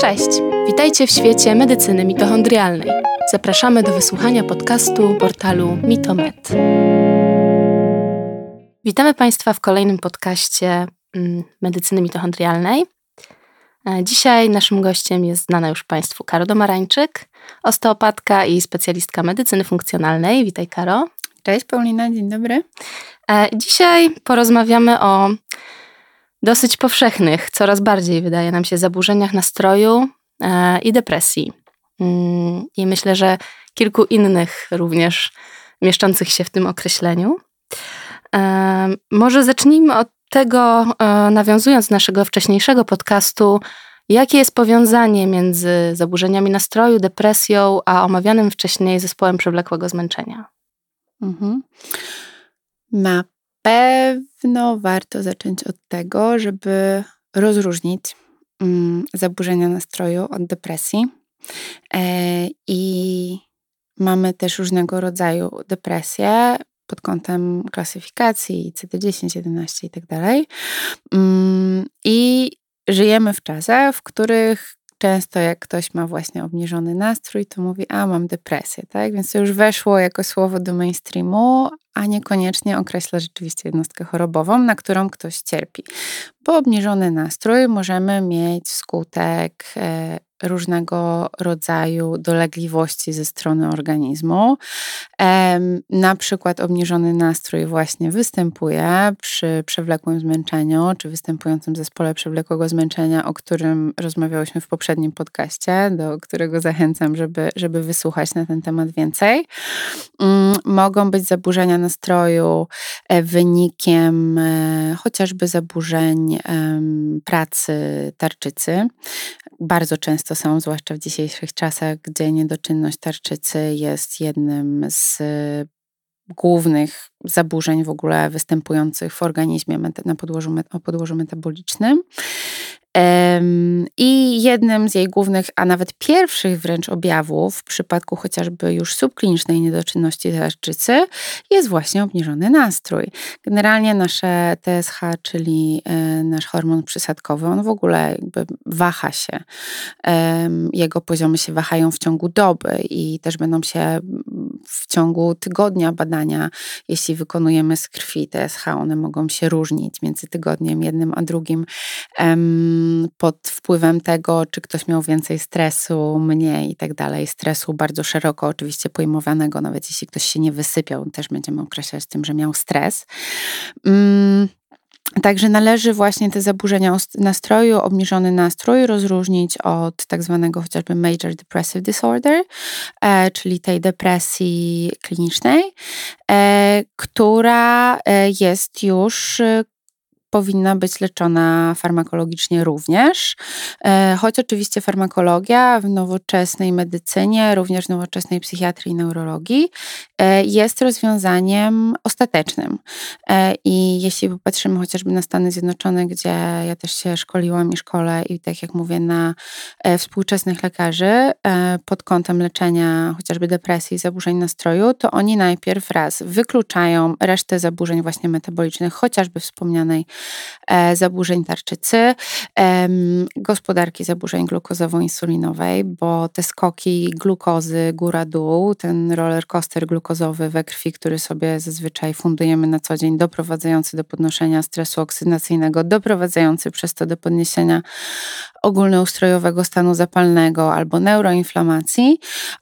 Cześć! Witajcie w świecie medycyny mitochondrialnej. Zapraszamy do wysłuchania podcastu portalu Mitomed. Witamy Państwa w kolejnym podcaście mm, medycyny mitochondrialnej. E, dzisiaj naszym gościem jest znana już Państwu Karo Domarańczyk, osteopatka i specjalistka medycyny funkcjonalnej. Witaj Karo. Cześć Paulina, dzień dobry. E, dzisiaj porozmawiamy o dosyć powszechnych, coraz bardziej wydaje nam się, zaburzeniach nastroju e, i depresji. Mm, I myślę, że kilku innych również mieszczących się w tym określeniu. E, może zacznijmy od tego, e, nawiązując naszego wcześniejszego podcastu, jakie jest powiązanie między zaburzeniami nastroju, depresją, a omawianym wcześniej zespołem przewlekłego zmęczenia? Mhm. Na pewno warto zacząć od tego, żeby rozróżnić mm, zaburzenia nastroju od depresji. E, I mamy też różnego rodzaju depresje pod kątem klasyfikacji CD10, 11 i tak dalej. Mm, I żyjemy w czasach, w których często jak ktoś ma właśnie obniżony nastrój, to mówi, a mam depresję, tak? Więc to już weszło jako słowo do mainstreamu, a niekoniecznie określa rzeczywiście jednostkę chorobową, na którą ktoś cierpi. Bo obniżony nastrój możemy mieć wskutek e, różnego rodzaju dolegliwości ze strony organizmu. Na przykład obniżony nastrój właśnie występuje przy przewlekłym zmęczeniu, czy występującym zespole przewlekłego zmęczenia, o którym rozmawiałyśmy w poprzednim podcaście, do którego zachęcam, żeby, żeby wysłuchać na ten temat więcej. Mm, mogą być zaburzenia nastroju e, wynikiem e, chociażby zaburzeń pracy tarczycy. Bardzo często są, zwłaszcza w dzisiejszych czasach, gdzie niedoczynność tarczycy jest jednym z głównych zaburzeń w ogóle występujących w organizmie na podłożu, o podłożu metabolicznym. I jednym z jej głównych, a nawet pierwszych wręcz objawów w przypadku chociażby już subklinicznej niedoczynności tarczycy jest właśnie obniżony nastrój. Generalnie nasze TSH, czyli e, nasz hormon przysadkowy, on w ogóle jakby waha się. Jego poziomy się wahają w ciągu doby i też będą się w ciągu tygodnia badania, jeśli wykonujemy z krwi TSH, one mogą się różnić między tygodniem jednym a drugim pod wpływem tego, czy ktoś miał więcej stresu, mniej i tak dalej. Stresu bardzo szeroko oczywiście pojmowanego, nawet jeśli ktoś się nie wysypiał, też będziemy określać tym, że miał stres. Mm, Także należy właśnie te zaburzenia nastroju, obniżony nastrój rozróżnić od tak zwanego chociażby Major Depressive Disorder, e, czyli tej depresji klinicznej, e, która e, jest już powinna być leczona farmakologicznie również, e, choć oczywiście farmakologia w nowoczesnej medycynie, również w nowoczesnej psychiatrii i neurologii e, jest rozwiązaniem ostatecznym. E, I jeśli popatrzymy chociażby na Stany Zjednoczone, gdzie ja też się szkoliłam i szkole i tak jak mówię na współczesnych lekarzy pod kątem leczenia chociażby depresji i zaburzeń nastroju, to oni najpierw raz wykluczają resztę zaburzeń właśnie metabolicznych, chociażby wspomnianej zaburzeń tarczycy, gospodarki zaburzeń glukozowo-insulinowej, bo te skoki glukozy góra-dół, ten roller coaster glukozowy we krwi, który sobie zazwyczaj fundujemy na co dzień, doprowadzający do podnoszenia stresu oksydacyjnego, doprowadzający przez to do podniesienia ogólnoustrojowego stanu zapalnego albo neuroinflamacji,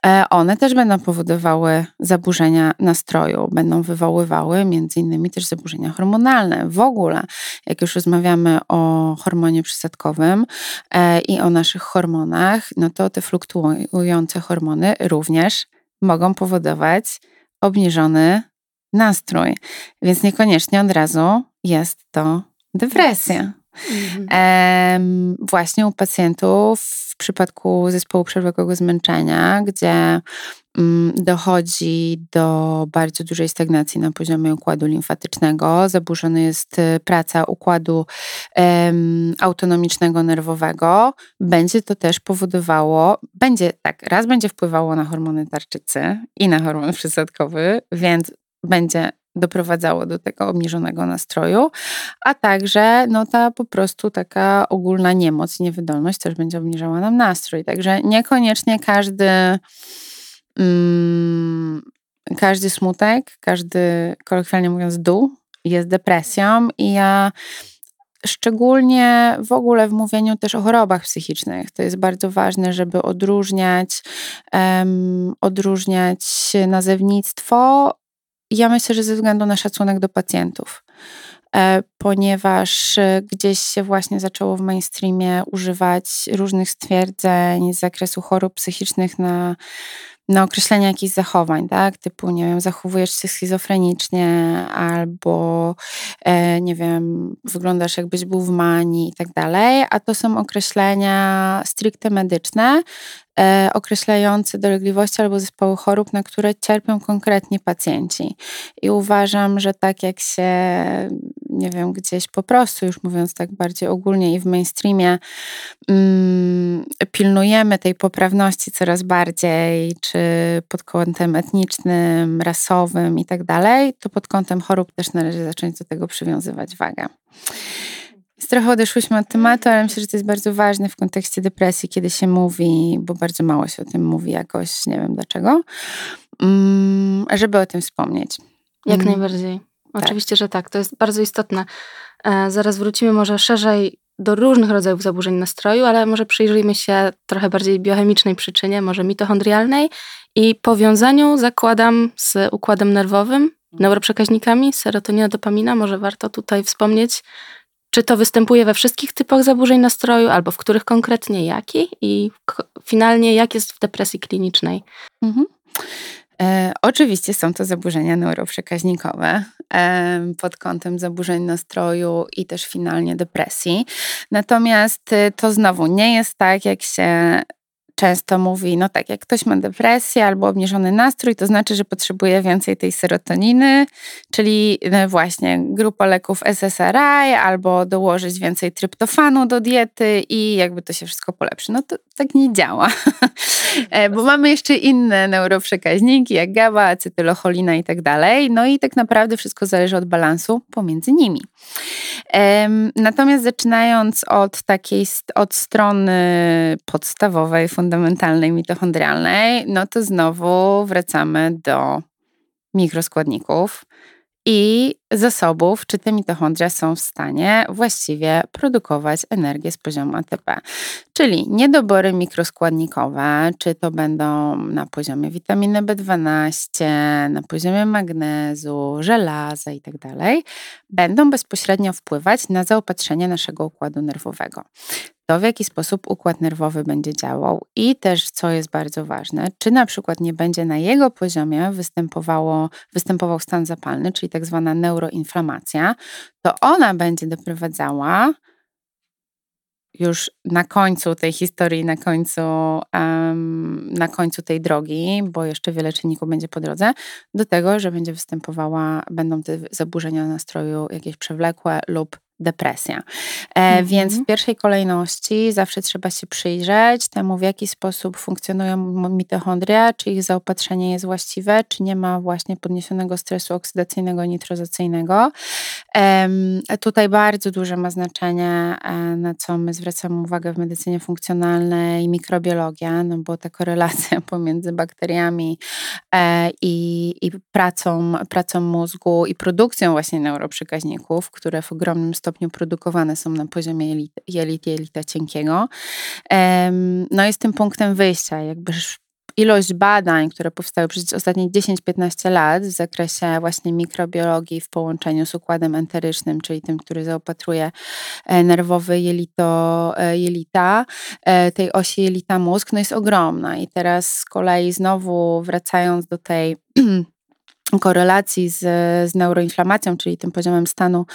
e, one też będą powodowały zaburzenia nastroju, będą wywoływały między innymi też zaburzenia hormonalne. W ogóle, jak już rozmawiamy o hormonie przysadkowym e, i o naszych hormonach, no to te fluktuujące hormony również mogą powodować obniżony nastrój, więc niekoniecznie od razu jest to depresja. Mhm. właśnie u pacjentów w przypadku zespołu przewlekłego zmęczenia, gdzie mm, dochodzi do bardzo dużej stagnacji na poziomie układu limfatycznego, zaburzona jest y, praca układu autonomicznego nerwowego, będzie to też powodowało, będzie tak, raz będzie wpływało na hormony tarczycy i na hormon przysadkowy, więc będzie doprowadzało do tego obniżonego nastroju, a także no ta po prostu taka ogólna niemoc, niewydolność też będzie obniżała nam nastrój. Także niekoniecznie każdy mm, każdy smutek, każdy kolokwialnie mówiąc dół jest depresją i ja Szczególnie w ogóle w mówieniu też o chorobach psychicznych. To jest bardzo ważne, żeby odróżniać, um, odróżniać nazewnictwo. Ja myślę, że ze względu na szacunek do pacjentów e, ponieważ gdzieś się właśnie zaczęło w mainstreamie używać różnych stwierdzeń z zakresu chorób psychicznych na na określenie jakichś zachowań, tak? Typu, nie wiem, zachowujesz się schizofrenicznie albo, e, nie wiem, wyglądasz jakbyś był w manii i tak dalej, a to są określenia stricte medyczne, e, określające dolegliwości albo zespoły chorób, na które cierpią konkretnie pacjenci. I uważam, że tak jak się, nie wiem, gdzieś po prostu, już mówiąc tak bardziej ogólnie i w mainstreamie, mm, pilnujemy tej poprawności coraz bardziej, czy pod kątem etnicznym, rasowym i tak dalej, to pod kątem chorób też należy zacząć do tego przywiązywać wagę. Więc trochę odeszłyśmy od tematu, ale myślę, że to jest bardzo ważne w kontekście depresji, kiedy się mówi, bo bardzo mało się o tym mówi jakoś, nie wiem dlaczego, mm, żeby o tym wspomnieć. Jak mm. najbardziej. Tak. Oczywiście, tak. że tak. To jest bardzo istotne. E, zaraz wrócimy może szerzej do różnych rodzajów zaburzeń nastroju, ale może przyjrzyjmy się trochę bardziej biochemicznej przyczynie, może mitochondrialnej i powiązaniu zakładam z układem nerwowym, mhm. neuroprzekaźnikami, serotonina, dopamina. Może warto tutaj wspomnieć, czy to występuje we wszystkich typach zaburzeń nastroju, albo w których konkretnie jaki i finalnie jak jest w depresji klinicznej. Mhm. E, oczywiście są to zaburzenia neuroprzekaźnikowe e, pod kątem zaburzeń nastroju i też finalnie depresji. Natomiast e, to znowu nie jest tak, jak się często mówi, no tak, jak ktoś ma depresję albo obniżony nastrój, to znaczy, że potrzebuje więcej tej serotoniny, czyli no właśnie grupa leków SSRI albo dołożyć więcej tryptofanu do diety i jakby to się wszystko polepszy. No to tak nie działa, e, bo mamy jeszcze inne neuroprzekaźniki, jak GABA, acetylocholina i tak dalej. No i tak naprawdę wszystko zależy od balansu pomiędzy nimi. Natomiast zaczynając od takiej, od strony podstawowej, fundamentalnej, mitochondrialnej, no to znowu wracamy do mikroskładników i zasobów, czy te mitochondria są w stanie właściwie produkować energię z poziomu ATP. Czyli niedobory mikroskładnikowe, czy to będą na poziomie witaminy B12, na poziomie magnezu, żelaza itd., tak będą bezpośrednio wpływać na zaopatrzenie naszego układu nerwowego to, w jaki sposób układ nerwowy będzie działał i też, co jest bardzo ważne, czy na przykład nie będzie na jego poziomie występowało, występował stan zapalny, czyli tak zwana neuroinflamacja, to ona będzie doprowadzała już na końcu tej historii, na końcu, um, na końcu tej drogi, bo jeszcze wiele czynników będzie po drodze, do tego, że będzie występowała, będą te zaburzenia nastroju jakieś przewlekłe lub depresja. E, Więc w mhm. pierwszej kolejności zawsze trzeba się przyjrzeć temu, w jaki sposób funkcjonują mitochondria, czy ich zaopatrzenie jest właściwe, czy nie ma właśnie podniesionego stresu oksydacyjnego, nitrozacyjnego. Tutaj bardzo duże ma znaczenie, e, na co my zwracamy uwagę w medycynie funkcjonalnej, mikrobiologia, no bo ta korelacja pomiędzy bakteriami e, i, i pracą, pracą mózgu i produkcją właśnie neuroprzekaźników, które w ogromnym stopniu stopniu produkowane są na poziomie jelit, jelit jelita cienkiego. No jest tym punktem wyjścia, jakby ilość badań, które powstały przez ostatnie 10-15 lat w zakresie właśnie mikrobiologii w połączeniu z układem enterycznym, czyli tym, który zaopatruje e, nerwowy jelito, e, jelita, e, tej osi jelita mózg, no jest ogromna. I teraz z kolei znowu wracając do tej korelacji z, z neuroinflamacją, czyli tym poziomem stanu,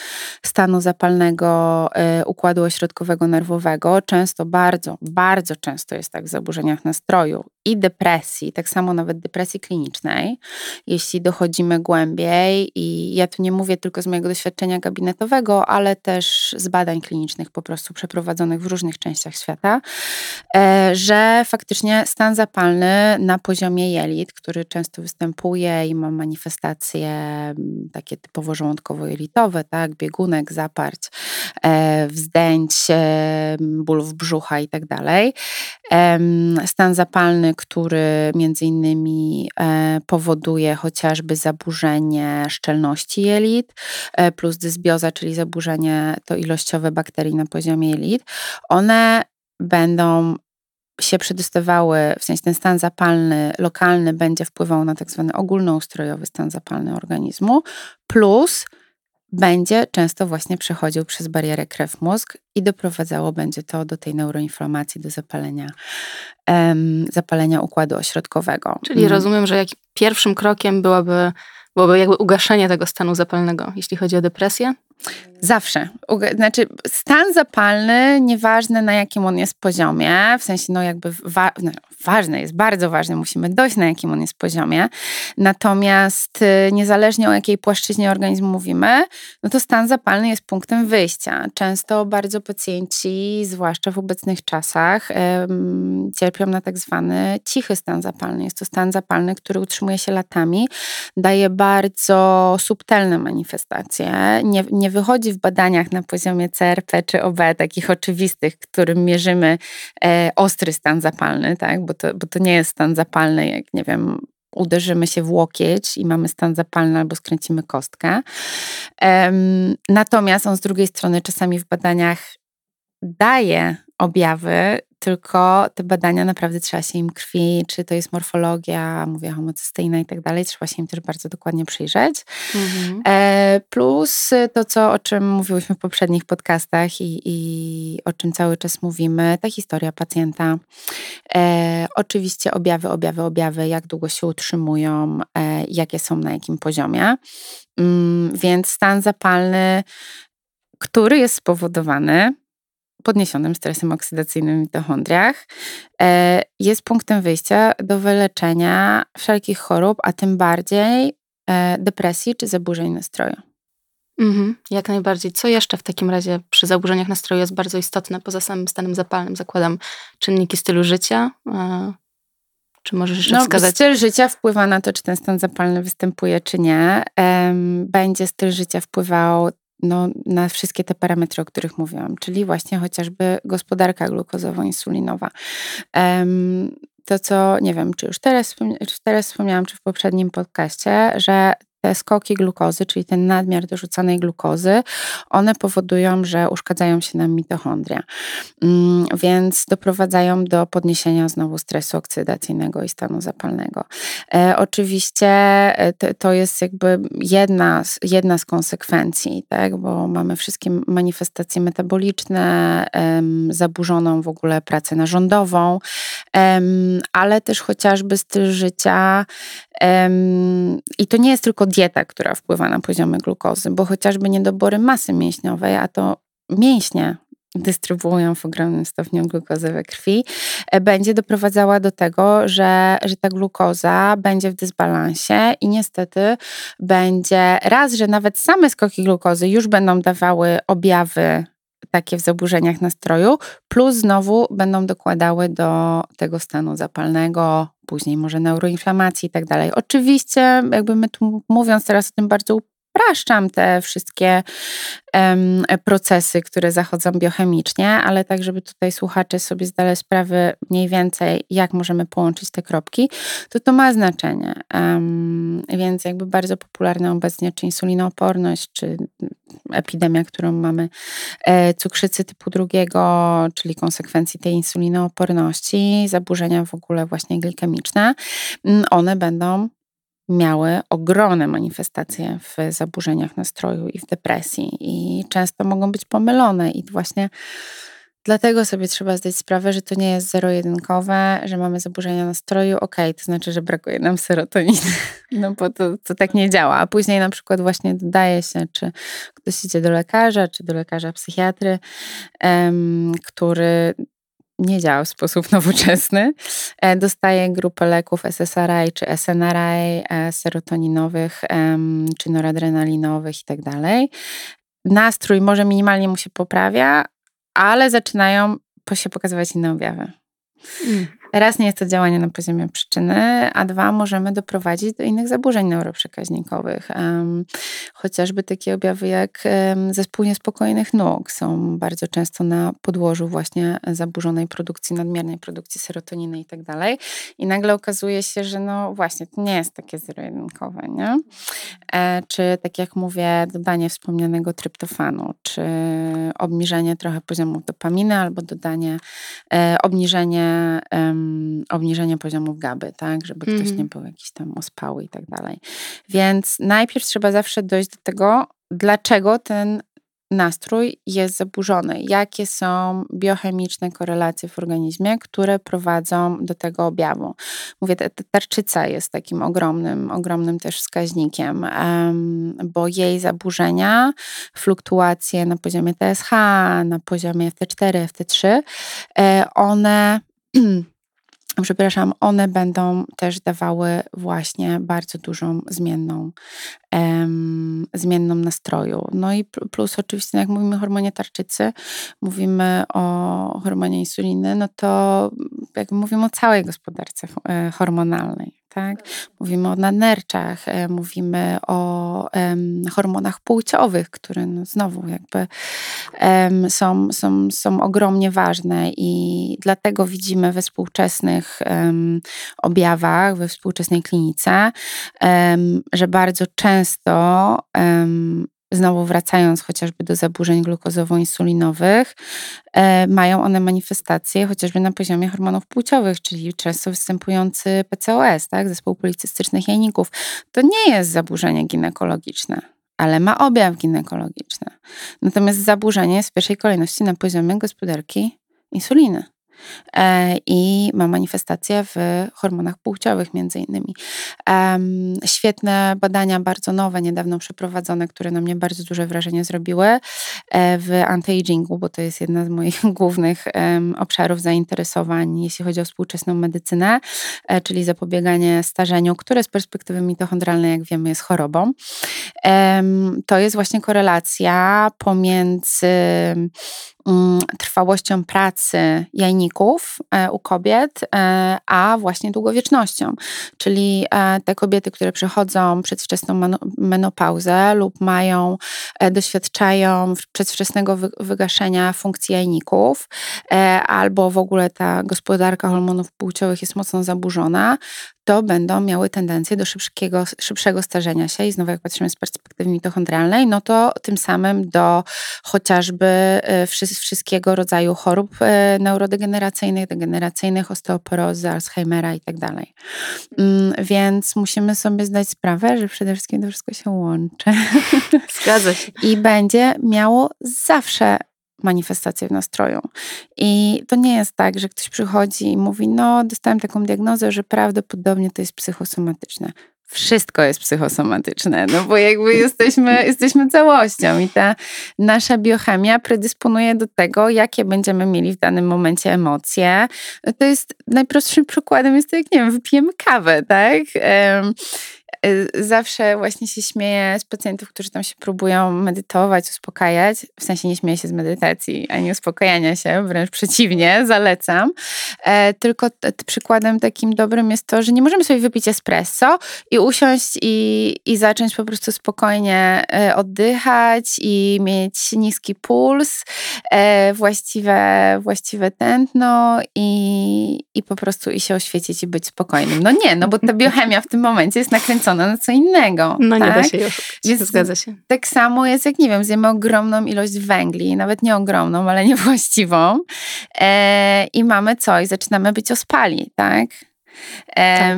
stanu zapalnego y, układu ośrodkowego nerwowego, często bardzo, bardzo często jest tak w zaburzeniach nastroju i depresji, tak samo nawet depresji klinicznej, jeśli dochodzimy głębiej i ja tu nie mówię tylko z mojego doświadczenia gabinetowego, ale też z badań klinicznych po prostu przeprowadzonych w różnych częściach świata, e, że faktycznie stan zapalny na poziomie jelit, który często występuje i ma manifestacje takie typowo żołądkowo-jelitowe, tak, biegunek, zaparć, e, wzdęć, ból w brzucha i tak dalej. Stan zapalny, który między innymi e, powoduje chociażby zaburzenie szczelności jelit, e, plus dysbioza, czyli zaburzenie to ilościowe bakterii na poziomie jelit, one będą się przedostawały, w sensie ten stan zapalny lokalny będzie wpływał na tak zwany ogólnoustrojowy stan zapalny organizmu, plus będzie często właśnie przechodził przez barierę krew-mózg i doprowadzało będzie to do tej neuroinflamacji, do zapalenia, um, zapalenia układu ośrodkowego. Czyli mm. rozumiem, że jak pierwszym krokiem byłoby, byłoby jakby ugaszenie tego stanu zapalnego, jeśli chodzi o depresję? Zawsze. Znaczy, stan zapalny, nieważne na jakim on jest poziomie, w sensie, no jakby wa ważny jest, bardzo ważny, musimy dojść na jakim on jest poziomie. Natomiast y, niezależnie o jakiej płaszczyźnie organizmu mówimy, no to stan zapalny jest punktem wyjścia. Często bardzo pacjenci, zwłaszcza w obecnych czasach, cierpią na tak zwany cichy stan zapalny. Jest to stan zapalny, który utrzymuje się latami, daje bardzo subtelne manifestacje. Nie, nie wychodzi w badaniach na poziomie CRP czy OB, takich oczywistych, którym mierzymy e, ostry stan zapalny, tak? bo, to, bo to nie jest stan zapalny, jak nie wiem, uderzymy się w łokieć i mamy stan zapalny albo skręcimy kostkę. Natomiast on z drugiej strony czasami w badaniach daje objawy, tylko te badania naprawdę trzeba się im krwi, czy to jest morfologia, mówię homocysteina i tak dalej, trzeba się im też bardzo dokładnie przyjrzeć. Mhm. E, plus to, co, o czym mówiłyśmy w poprzednich podcastach i, i o czym cały czas mówimy, ta historia pacjenta. E, oczywiście objawy, objawy, objawy, jak długo się utrzymują, e, jakie są na jakim poziomie. Mm, więc stan zapalny, który jest spowodowany podniesionym stresem oksydacyjnym w mitochondriach, e, jest punktem wyjścia do wyleczenia wszelkich chorób, a tym bardziej e, depresji czy zaburzeń nastroju. Mhm, jak najbardziej. Co jeszcze w takim razie przy zaburzeniach nastroju jest bardzo istotne, poza samym stanem zapalnym? Zakładam czynniki stylu życia. E, czy możesz jeszcze no, wskazać? Styl życia wpływa na to, czy ten stan zapalny występuje, czy nie. Będzie styl życia wpływał no, na wszystkie te parametry, o których mówiłam, czyli właśnie chociażby gospodarka glukozowo-insulinowa. to, co nie wiem, czy już teraz, teraz wspomniałam, czy w poprzednim podcaście, że te skoki glukozy, czyli ten nadmiar dorzucanej glukozy, one powodują, że uszkadzają się nam mitochondria, mm, więc doprowadzają do podniesienia znowu stresu oksydacyjnego i stanu zapalnego. E, oczywiście e, to jest jakby jedna z, jedna z konsekwencji, tak, bo mamy wszystkie manifestacje metaboliczne, zaburzoną w ogóle pracę narządową, ale też chociażby styl życia, i to nie jest tylko dieta, która wpływa na poziomy glukozy, bo chociażby niedobory masy mięśniowej, a to mięśnie dystrybuują w ogromnym stopniu glukozę we krwi, e, będzie doprowadzała do tego, że, że ta glukoza będzie w dysbalansie i niestety będzie raz, że nawet same skoki glukozy już będą dawały objawy takie w zaburzeniach nastroju, plus znowu będą dokładały do tego stanu zapalnego, później może neuroinflamacji i tak dalej. Oczywiście, jakby my tu mówiąc teraz o tym bardzo upraszczam te wszystkie um, procesy, które zachodzą biochemicznie, ale tak, żeby tutaj słuchacze sobie zdali sprawę mniej więcej, jak możemy połączyć te kropki, to to ma znaczenie. Um, więc jakby bardzo popularne obecnie, czy insulinooporność, czy epidemia, którą mamy, e, cukrzycy typu drugiego, czyli konsekwencji tej insulinooporności, zaburzenia w ogóle właśnie glikemiczne, one będą miały ogromne manifestacje w zaburzeniach nastroju i w depresji i często mogą być pomylone. I właśnie dlatego sobie trzeba zdać sprawę, że to nie jest zero-jedynkowe, że mamy zaburzenia nastroju, ok, to znaczy, że brakuje nam serotoniny, no bo to, to tak nie działa, a później na przykład właśnie dodaje się, czy ktoś idzie do lekarza, czy do lekarza psychiatry, um, który nie działa w sposób nowoczesny. E, dostaje grupę leków SSRI czy SNRI, e, serotoninowych czy noradrenalinowych i tak dalej. Nastrój może minimalnie mu się poprawia, ale zaczynają się pokazywać inne objawy. Mm. Raz nie jest to działanie na poziomie przyczyny, a dwa możemy doprowadzić do innych zaburzeń neuroprzekaźnikowych. Chociażby takie objawy jak zespół niespokojnych nóg są bardzo często na podłożu właśnie zaburzonej produkcji, nadmiernej produkcji serotoniny i tak dalej. I nagle okazuje się, że no właśnie, to nie jest takie zero-jedynkowe, nie? E, czy tak jak mówię, dodanie wspomnianego tryptofanu, czy obniżenie trochę poziomu dopaminy albo dodanie, e, obniżenie obniżenie poziomów GABY, tak, żeby ktoś mm. nie był jakiś tam ospały i tak dalej. Więc najpierw trzeba zawsze dojść do tego, dlaczego ten nastrój jest zaburzony, jakie są biochemiczne korelacje w organizmie, które prowadzą do tego objawu. Mówię, ta, tarczyca jest takim ogromnym, ogromnym też wskaźnikiem, bo jej zaburzenia, fluktuacje na poziomie TSH, na poziomie FT4, FT3, e, one przepraszam, one będą też dawały właśnie bardzo dużą zmienną, em, zmienną nastroju. No i plus oczywiście, jak mówimy o hormonie tarczycy, mówimy o hormonie insuliny, no to jak mówimy o całej gospodarce e, hormonalnej tak? Mówimy o nanerczach, e, mówimy o hormonach płciowych, które no znowu jakby są, są, są ogromnie ważne i dlatego widzimy we współczesnych objawach, we współczesnej klinice, że bardzo często znowu wracając chociażby do zaburzeń glukozowo-insulinowych, e, mają one manifestacje chociażby na poziomie hormonów płciowych, czyli często występujący PCOS, tak, zespół policystycznych jajników. To nie jest zaburzenie ginekologiczne ale ma objaw ginekologiczny. Natomiast zaburzenie jest w pierwszej kolejności na poziomie gospodarki insuliny. E, i ma manifestacje w hormonach płciowych między innymi. Świetne badania, bardzo nowe, niedawno przeprowadzone, które na mnie bardzo duże wrażenie zrobiły e, w anti-agingu, bo to jest jedna z moich głównych obszarów zainteresowań, jeśli chodzi o współczesną medycynę, e, czyli zapobieganie starzeniu, które z perspektywy mitochondralnej, jak wiemy, jest chorobą. To jest właśnie korelacja pomiędzy trwałością pracy jajników e, u kobiet, e, a właśnie długowiecznością. Czyli e, te kobiety, które przechodzą przedwczesną menopauzę lub mają, doświadczają przedwczesnego wygaszenia funkcji jajników, albo w ogóle ta gospodarka hormonów płciowych jest mocno zaburzona, to będą miały tendencję do szybkiego, szybszego starzenia się i znowu jak patrzymy z perspektywy mitochondrialnej, no to tym samym do chociażby e, wszystkiego rodzaju chorób e, neurodegeneracyjnych, degeneracyjnych, osteoporozy, Alzheimera i tak dalej. Mm, więc musimy sobie zdać sprawę, że przede wszystkim to wszystko się łączy. Zgadza się. I będzie miało zawsze manifestacje w nastroju. I to nie jest tak, że ktoś przychodzi i mówi: No, dostałem taką diagnozę, że prawdopodobnie to jest psychosomatyczne. Wszystko jest psychosomatyczne, no bo jakby jesteśmy, jesteśmy całością i ta nasza biochemia predysponuje do tego, jakie będziemy mieli w danym momencie emocje. To jest najprostszym przykładem, jest to jak, nie wiem, wypijemy kawę, tak? Y, zawsze właśnie się śmieję z pacjentów, którzy tam się próbują medytować, uspokajać. W sensie nie śmieję się z medytacji ani uspokajania się, wręcz przeciwnie, zalecam. E, tylko przykładem takim dobrym jest to, że nie możemy sobie wypić espresso i usiąść i, i zacząć po prostu spokojnie e, oddychać i mieć niski puls, e, właściwe, właściwe tętno i, i po prostu i się oświecić i być spokojnym. No nie, no bo ta biochemia w tym momencie jest nakręcona na co innego. No tak? nie da tak? się już. Więc zgadza się. Tak samo jest, jak nie wiem, zjemy ogromną ilość węgli, nawet nie ogromną, ale niewłaściwą e, i mamy coś, zaczynamy być ospali, tak? Tak.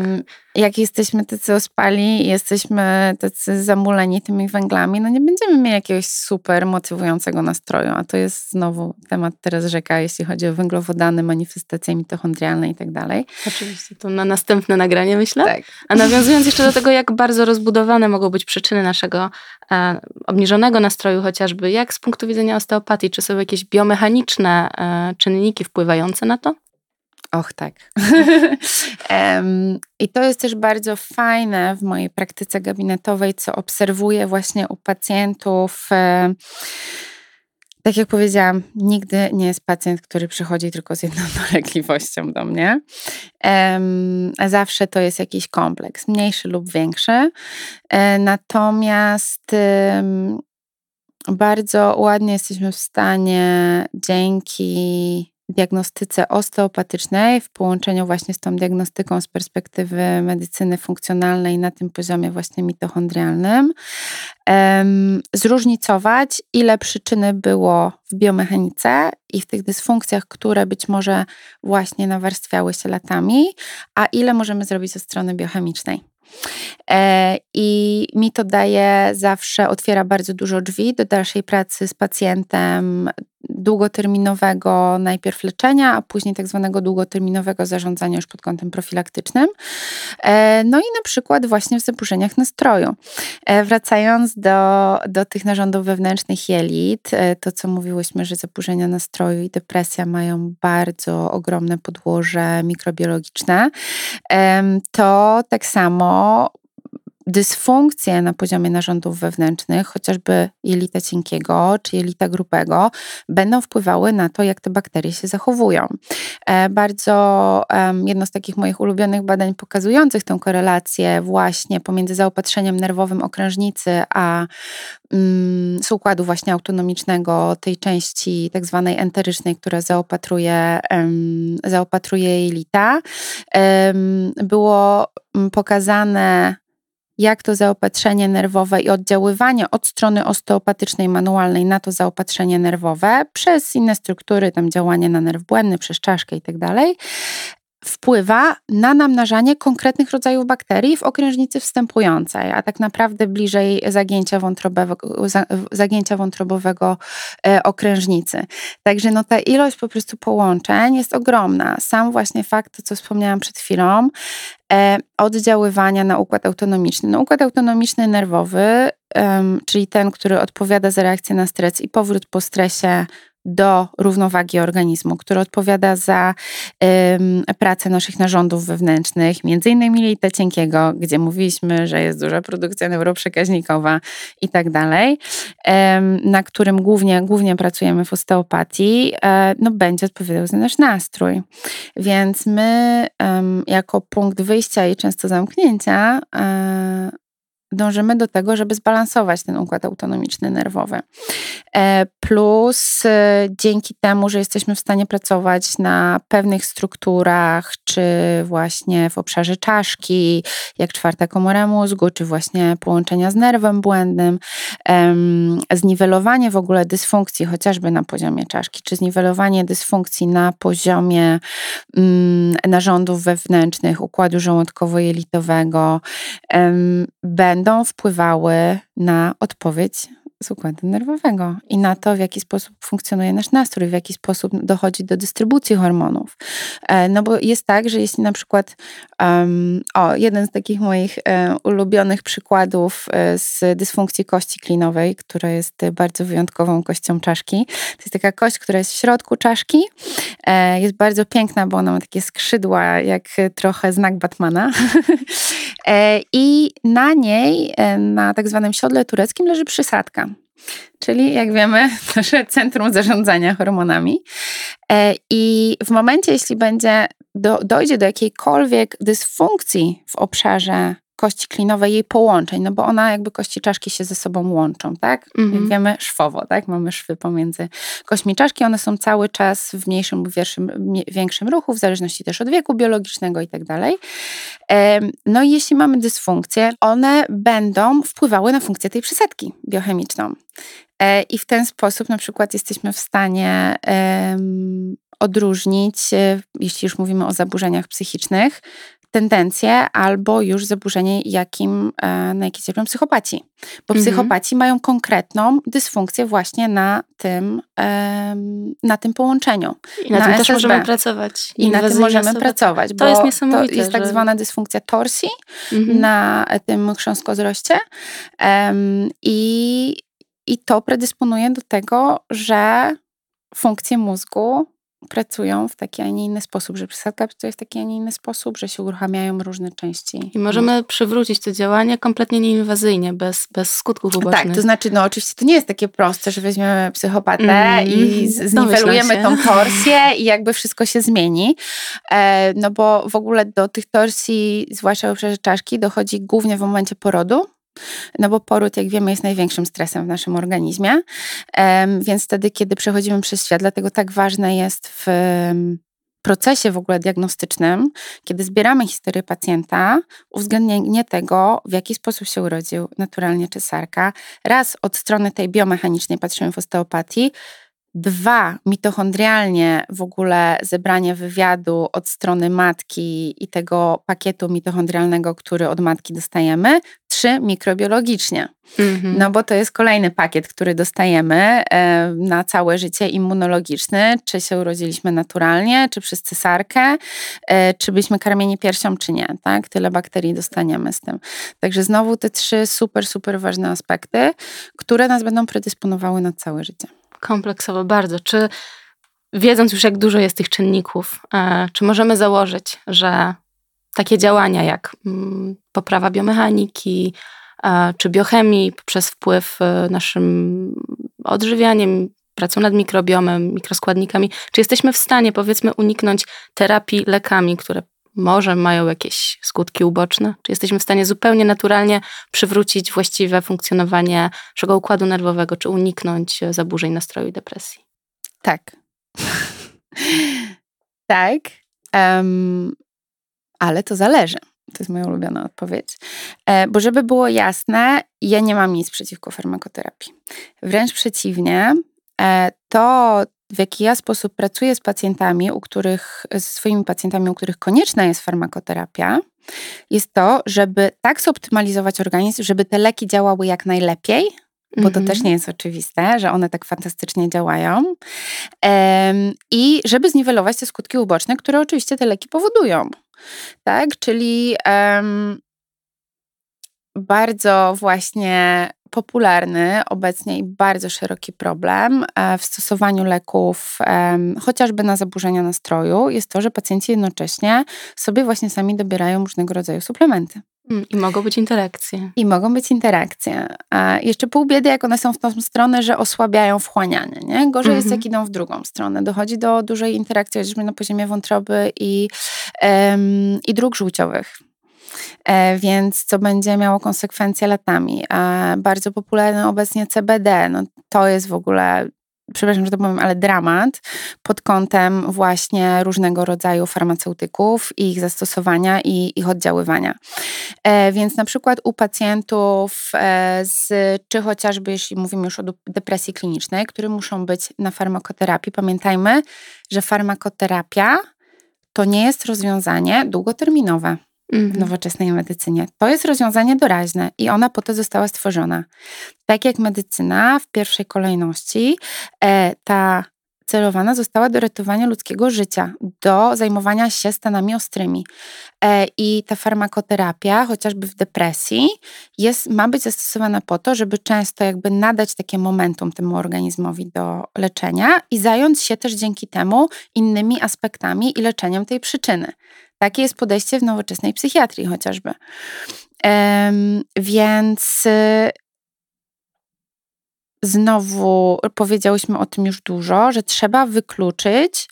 Jak jesteśmy tacy ospali, jesteśmy tacy zamuleni tymi węglami, no nie będziemy mieli jakiegoś super motywującego nastroju, a to jest znowu temat teraz rzeka, jeśli chodzi o węglowodany, manifestacje mitochondrialne i tak dalej. Oczywiście, to na następne nagranie myślę. Tak. A nawiązując jeszcze do tego, jak bardzo rozbudowane mogą być przyczyny naszego e, obniżonego nastroju chociażby, jak z punktu widzenia osteopatii, czy są jakieś biomechaniczne e, czynniki wpływające na to? Och, tak. I to jest też bardzo fajne w mojej praktyce gabinetowej, co obserwuję właśnie u pacjentów. E, tak jak powiedziałam, nigdy nie jest pacjent, który przychodzi tylko z jedną dolegliwością do mnie. Zawsze to jest jakiś kompleks, mniejszy lub większy. E, natomiast bardzo ładnie jesteśmy w stanie dzięki diagnostyce osteopatycznej w połączeniu właśnie z tą diagnostyką z perspektywy medycyny funkcjonalnej na tym poziomie właśnie mitochondrialnym, zróżnicować, ile przyczyny było w biomechanice i w tych dysfunkcjach, które być może właśnie nawarstwiały się latami, a ile możemy zrobić ze strony biochemicznej. E, I mi to daje zawsze, otwiera bardzo dużo drzwi do dalszej pracy z pacjentem, długoterminowego najpierw leczenia, a później tak zwanego długoterminowego zarządzania już pod kątem profilaktycznym. E, no i na przykład właśnie w zaburzeniach nastroju. E, wracając do, do tych narządów wewnętrznych jelit, to co mówiłyśmy, że zaburzenia nastroju i depresja mają bardzo ogromne podłoże mikrobiologiczne, to tak samo dysfunkcje na poziomie narządów wewnętrznych, chociażby jelita cienkiego czy jelita grubego, będą wpływały na to, jak te bakterie się zachowują. E, bardzo jedno z takich moich ulubionych badań pokazujących tę korelację właśnie pomiędzy zaopatrzeniem nerwowym okrężnicy a mm, z układu właśnie autonomicznego, tej części tak zwanej enterycznej, która zaopatruje, zaopatruje jelita, było mm, pokazane jak to zaopatrzenie nerwowe i oddziaływanie od strony osteopatycznej, manualnej na to zaopatrzenie nerwowe przez inne struktury, tam działanie na nerw błędny, przez czaszkę tak dalej, wpływa na namnażanie konkretnych rodzajów bakterii w okrężnicy wstępującej, a tak naprawdę bliżej zagięcia wątrobowego, zagięcia wątrobowego e, okrężnicy. Także no ta ilość po prostu połączeń jest ogromna. Sam właśnie fakt, to co wspomniałam przed chwilą, e, oddziaływania na układ autonomiczny. No, układ autonomiczny nerwowy, czyli ten, który odpowiada za reakcję na stres i powrót po stresie do równowagi organizmu, który odpowiada za ym, pracę naszych narządów wewnętrznych, między innymi jelita cienkiego, gdzie mówiliśmy, że jest duża produkcja neuroprzekaźnikowa i tak dalej, na którym głównie, głównie pracujemy w osteopatii, e, no będzie odpowiadał za nasz nastrój. Więc my jako punkt wyjścia i często zamknięcia e, dążymy do tego, żeby zbalansować ten układ autonomiczny nerwowy. E, plus e, dzięki temu, że jesteśmy w stanie pracować na pewnych strukturach, czy właśnie w obszarze czaszki, jak czwarta komora mózgu, czy właśnie połączenia z nerwem błędnym, zniwelowanie w ogóle dysfunkcji, chociażby na poziomie czaszki, czy zniwelowanie dysfunkcji na poziomie mm, narządów wewnętrznych, układu żołądkowo-jelitowego, będą wpływały na odpowiedź z układu nerwowego i na to, w jaki sposób funkcjonuje nasz nastrój, w jaki sposób dochodzi do dystrybucji hormonów. E, no bo jest tak, że jeśli na przykład, um, o, jeden z takich moich um, ulubionych przykładów e, z dysfunkcji kości klinowej, która jest bardzo wyjątkową kością czaszki, to jest taka kość, która jest w środku czaszki, e, jest bardzo piękna, bo ona ma takie skrzydła, jak trochę znak Batmana. I na niej, na tak zwanym siodle tureckim leży przysadka czyli jak wiemy, nasze centrum zarządzania hormonami. E, I w momencie, jeśli będzie, do, dojdzie do jakiejkolwiek dysfunkcji w obszarze kości klinowej, jej połączeń, no bo ona jakby kości czaszki się ze sobą łączą, tak? -hmm. Jak wiemy, szwowo, tak? Mamy szwy pomiędzy kośćmi czaszki, one są cały czas w mniejszym lub większym ruchu, w zależności też od wieku biologicznego i tak dalej. No i jeśli mamy dysfunkcję, one będą wpływały na funkcję tej przysadki biochemiczną. E, I w ten sposób na przykład jesteśmy w stanie odróżnić, e, jeśli już mówimy o zaburzeniach psychicznych, tendencje albo już zaburzenie, jakim, e, na jakie cierpią psychopaci. Bo mhm. psychopaci mają konkretną dysfunkcję właśnie na tym, na tym połączeniu. I na, na tym SSB. też możemy pracować. I na tym możemy osoby. pracować. To jest niesamowite. To jest tak zwana dysfunkcja torsji mhm. na tym chrząstkozroście. I, I to predysponuje do tego, że funkcje mózgu pracują w taki, a nie inny sposób, że przysadka pracuje w taki, a nie inny sposób, że się uruchamiają różne części. I możemy przywrócić to działanie kompletnie nieinwazyjnie, bez, bez skutków ubocznych. Tak, to znaczy, no oczywiście to nie jest takie proste, że weźmiemy psychopatę mm, i zniwelujemy tą torsję i jakby wszystko się zmieni. E, no bo w ogóle do tych torsji, zwłaszcza w obszarze czaszki, dochodzi głównie w momencie porodu, no bo poród, jak wiemy, jest największym stresem w naszym organizmie, więc wtedy, kiedy przechodzimy przez świat, dlatego tak ważne jest w procesie w ogóle diagnostycznym, kiedy zbieramy historię pacjenta, uwzględnienie tego, w jaki sposób się urodził, naturalnie czy sarka. Raz od strony tej biomechanicznej patrzymy w osteopatii, Dwa, mitochondrialnie w ogóle zebranie wywiadu od strony matki i tego pakietu mitochondrialnego, który od matki dostajemy. Trzy, mikrobiologicznie. Mm-hmm. No bo to jest kolejny pakiet, który dostajemy e, na całe życie immunologiczny. Czy się urodziliśmy naturalnie, czy przez cesarkę, e, czy byliśmy karmieni piersią, czy nie. Tak? Tyle bakterii dostaniemy z tym. Także znowu te trzy super, super ważne aspekty, które nas będą predysponowały na całe życie kompleksowo bardzo. Czy wiedząc już, jak dużo jest tych czynników, e, czy możemy założyć, że takie działania jak mm, poprawa biomechaniki e, czy biochemii poprzez wpływ e, naszym odżywianiem, pracą nad mikrobiomem, mikroskładnikami, czy jesteśmy w stanie, powiedzmy, uniknąć terapii lekami, które może mają jakieś skutki uboczne? Czy jesteśmy w stanie zupełnie naturalnie przywrócić właściwe funkcjonowanie naszego układu nerwowego, czy uniknąć zaburzeń nastroju i depresji? Tak. tak. Um, ale to zależy. To jest moja ulubiona odpowiedź. E, bo żeby było jasne, ja nie mam nic przeciwko farmakoterapii. Wręcz przeciwnie, e, to w jaki ja sposób pracuję z pacjentami, u których, z swoimi pacjentami, u których konieczna jest farmakoterapia, jest to, żeby tak zoptymalizować organizm, żeby te leki działały jak najlepiej, bo to też mhm. nie jest oczywiste, że one tak fantastycznie działają. Um, I żeby zniwelować te skutki uboczne, które oczywiście te leki powodują. Tak, czyli um, bardzo właśnie popularny obecnie i bardzo szeroki problem e, w stosowaniu leków, chociażby na zaburzenia nastroju, jest to, że pacjenci jednocześnie sobie właśnie sami dobierają różnego rodzaju suplementy. Mm, I mogą być interakcje. I mogą być interakcje. A jeszcze pół biedy, jak one są w tą stronę, że osłabiają wchłanianie. Nie? Gorzej mm -hmm. jest, jak mhm. idą w drugą stronę. Dochodzi do dużej interakcji, chociażby na poziomie wątroby i, um, i dróg żółciowych. E, więc co będzie miało konsekwencje latami. E, bardzo popularne obecnie CBD, no to jest w ogóle przepraszam, że to powiem, ale dramat pod kątem właśnie różnego rodzaju farmaceutyków i ich zastosowania i ich oddziaływania. E, więc na przykład u pacjentów z, czy chociażby jeśli mówimy już o depresji klinicznej, które muszą być na farmakoterapii, pamiętajmy, że farmakoterapia to nie jest rozwiązanie długoterminowe w mhm. nowoczesnej medycynie. To jest rozwiązanie doraźne i ona po to została stworzona. Tak jak medycyna w pierwszej kolejności, e, ta celowana została do ratowania ludzkiego życia, do zajmowania się stanami ostrymi. E, I ta farmakoterapia, chociażby w depresji, jest, ma być zastosowana po to, żeby często jakby nadać takie momentum temu organizmowi do leczenia i zająć się też dzięki temu innymi aspektami i leczeniem tej przyczyny. Takie jest podejście w nowoczesnej psychiatrii chociażby. Więc y, znowu powiedziałyśmy o tym już dużo, że trzeba wykluczyć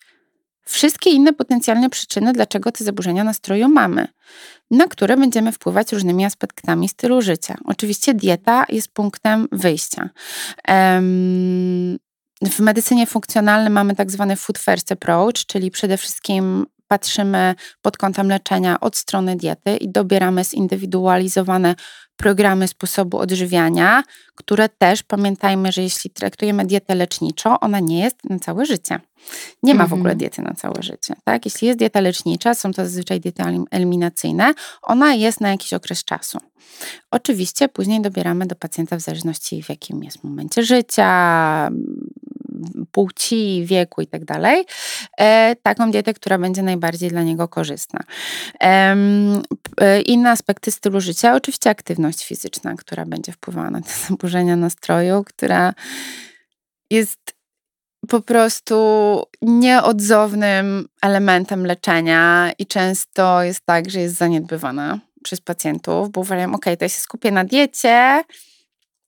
wszystkie inne potencjalne przyczyny, dlaczego te zaburzenia nastroju mamy, na które będziemy wpływać różnymi aspektami stylu życia. Oczywiście dieta jest punktem wyjścia. W medycynie funkcjonalnej mamy tak zwany food first approach, czyli przede wszystkim patrzymy pod kątem leczenia od strony diety i dobieramy zindywidualizowane programy sposobu odżywiania, które też pamiętajmy, że jeśli traktujemy dietę leczniczą, ona nie jest na całe życie. Nie ma w ogóle mhm. diety na całe życie. Tak? Jeśli jest dieta lecznicza, są to zazwyczaj diety eliminacyjne, ona jest na jakiś okres czasu. Oczywiście później dobieramy do pacjenta w zależności w jakim jest momencie życia, płci, wieku i tak dalej, e, taką dietę, która będzie najbardziej dla niego korzystna. E, inne aspekty stylu życia, oczywiście aktywność fizyczna, która będzie wpływała na te zaburzenia nastroju, która jest po prostu nieodzownym elementem leczenia i często jest tak, że jest zaniedbywana przez pacjentów, bo uważają, ok, to ja się skupię na diecie,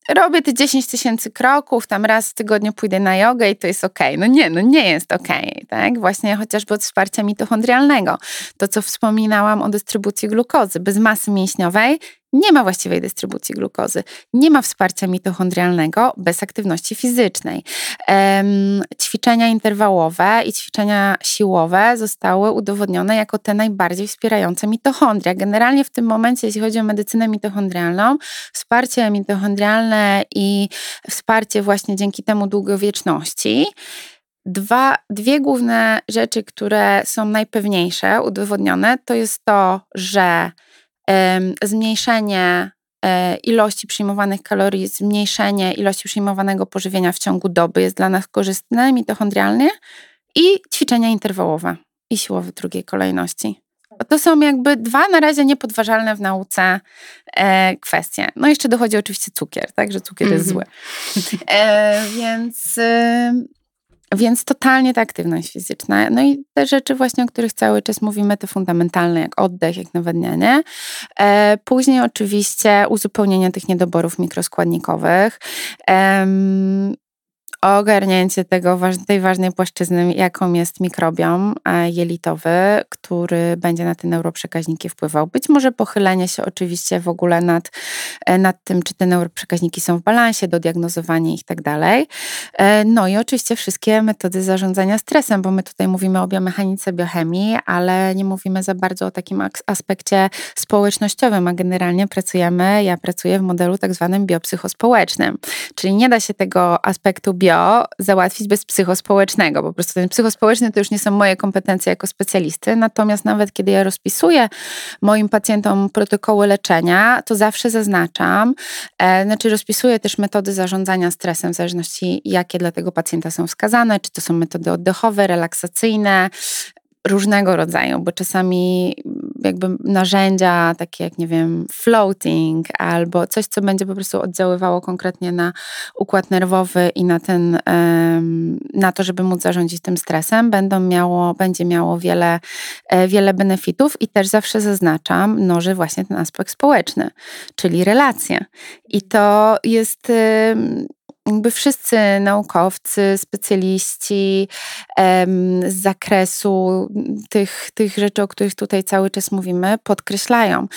robię te 10 tysięcy kroków, tam raz w tygodniu pójdę na jogę i to jest ok. No nie, no nie jest ok, tak? Właśnie chociażby od wsparcia mitochondrialnego. To, co wspominałam o dystrybucji glukozy. Bez masy mięśniowej nie ma właściwej dystrybucji glukozy, nie ma wsparcia mitochondrialnego bez aktywności fizycznej. Um, ćwiczenia interwałowe i ćwiczenia siłowe zostały udowodnione jako te najbardziej wspierające mitochondria. Generalnie w tym momencie, jeśli chodzi o medycynę mitochondrialną, wsparcie mitochondrialne i wsparcie właśnie dzięki temu długowieczności. Dwa, dwie główne rzeczy, które są najpewniejsze, udowodnione, to jest to, że zmniejszenie e, ilości przyjmowanych kalorii, zmniejszenie ilości przyjmowanego pożywienia w ciągu doby jest dla nas korzystne mitochondrialnie i ćwiczenia interwałowe i siłowe drugiej kolejności. To są jakby dwa na razie niepodważalne w nauce e, kwestie. No jeszcze dochodzi oczywiście cukier, tak, że cukier mm -hmm. jest mhm. zły. E, więc więc totalnie ta aktywność fizyczna. No i te rzeczy właśnie, o których cały czas mówimy, te fundamentalne, jak oddech, jak nawadnianie. E, później oczywiście uzupełnienie tych niedoborów mikroskładnikowych ogarnięcie tego, tej ważnej płaszczyzny, jaką jest mikrobiom e, jelitowy, który będzie na te neuroprzekaźniki wpływał. Być może pochylenie się oczywiście w ogóle nad, e, nad tym, czy te neuroprzekaźniki są w balansie, do diagnozowania ich tak dalej. E, no i oczywiście wszystkie metody zarządzania stresem, bo my tutaj mówimy o biomechanice, biochemii, ale nie mówimy za bardzo o takim aspekcie społecznościowym, a generalnie pracujemy, ja pracuję w modelu tak zwanym biopsychospołecznym, czyli nie da się tego aspektu bio załatwić bez psychospołecznego. Po prostu ten psychospołeczny to już nie są moje kompetencje jako specjalisty. Natomiast nawet kiedy ja rozpisuję moim pacjentom protokoły leczenia, to zawsze zaznaczam, e, znaczy rozpisuję też metody zarządzania stresem, w zależności jakie dla tego pacjenta są wskazane, czy to są metody oddechowe, relaksacyjne, różnego rodzaju, bo czasami jakby narzędzia takie jak, nie wiem, floating albo coś, co będzie po prostu oddziaływało konkretnie na układ nerwowy i na ten, na to, żeby móc zarządzić tym stresem, będą miało, będzie miało wiele, e, wiele benefitów i też zawsze zaznaczam, mnoży właśnie ten aspekt społeczny, czyli relacje. I to jest jakby wszyscy naukowcy, specjaliści z zakresu tych, tych rzeczy, o których tutaj cały czas mówimy, podkreślają,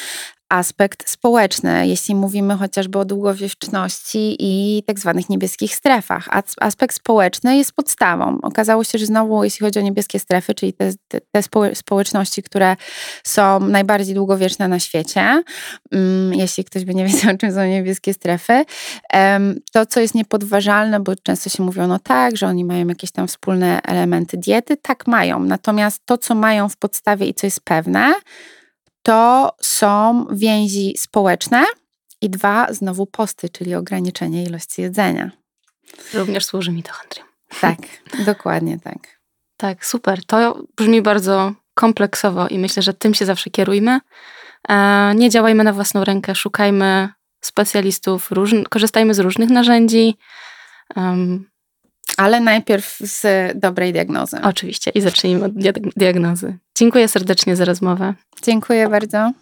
aspekt społeczny, jeśli mówimy chociażby o długowieczności i tak zwanych niebieskich strefach. Aspekt społeczny jest podstawą. Okazało się, że znowu, jeśli chodzi o niebieskie strefy, czyli te, te, społeczności, które są najbardziej długowieczne na świecie, um, jeśli ktoś by nie wiedział, czym są niebieskie strefy, to, co jest niepodważalne, bo często się mówiono tak, że oni mają jakieś tam wspólne elementy diety, tak mają. Natomiast to, co mają w podstawie i co jest pewne, to są więzi społeczne i dwa, znowu posty, czyli ograniczenie ilości jedzenia. Również służy mitochondrium. Tak, dokładnie tak. Tak, super. To brzmi bardzo kompleksowo i myślę, że tym się zawsze kierujmy. E, nie działajmy na własną rękę, szukajmy specjalistów, korzystajmy z różnych narzędzi. Ale najpierw z dobrej diagnozy. Oczywiście i zacznijmy od diagnozy. Dziękuję serdecznie za rozmowę. Dziękuję bardzo.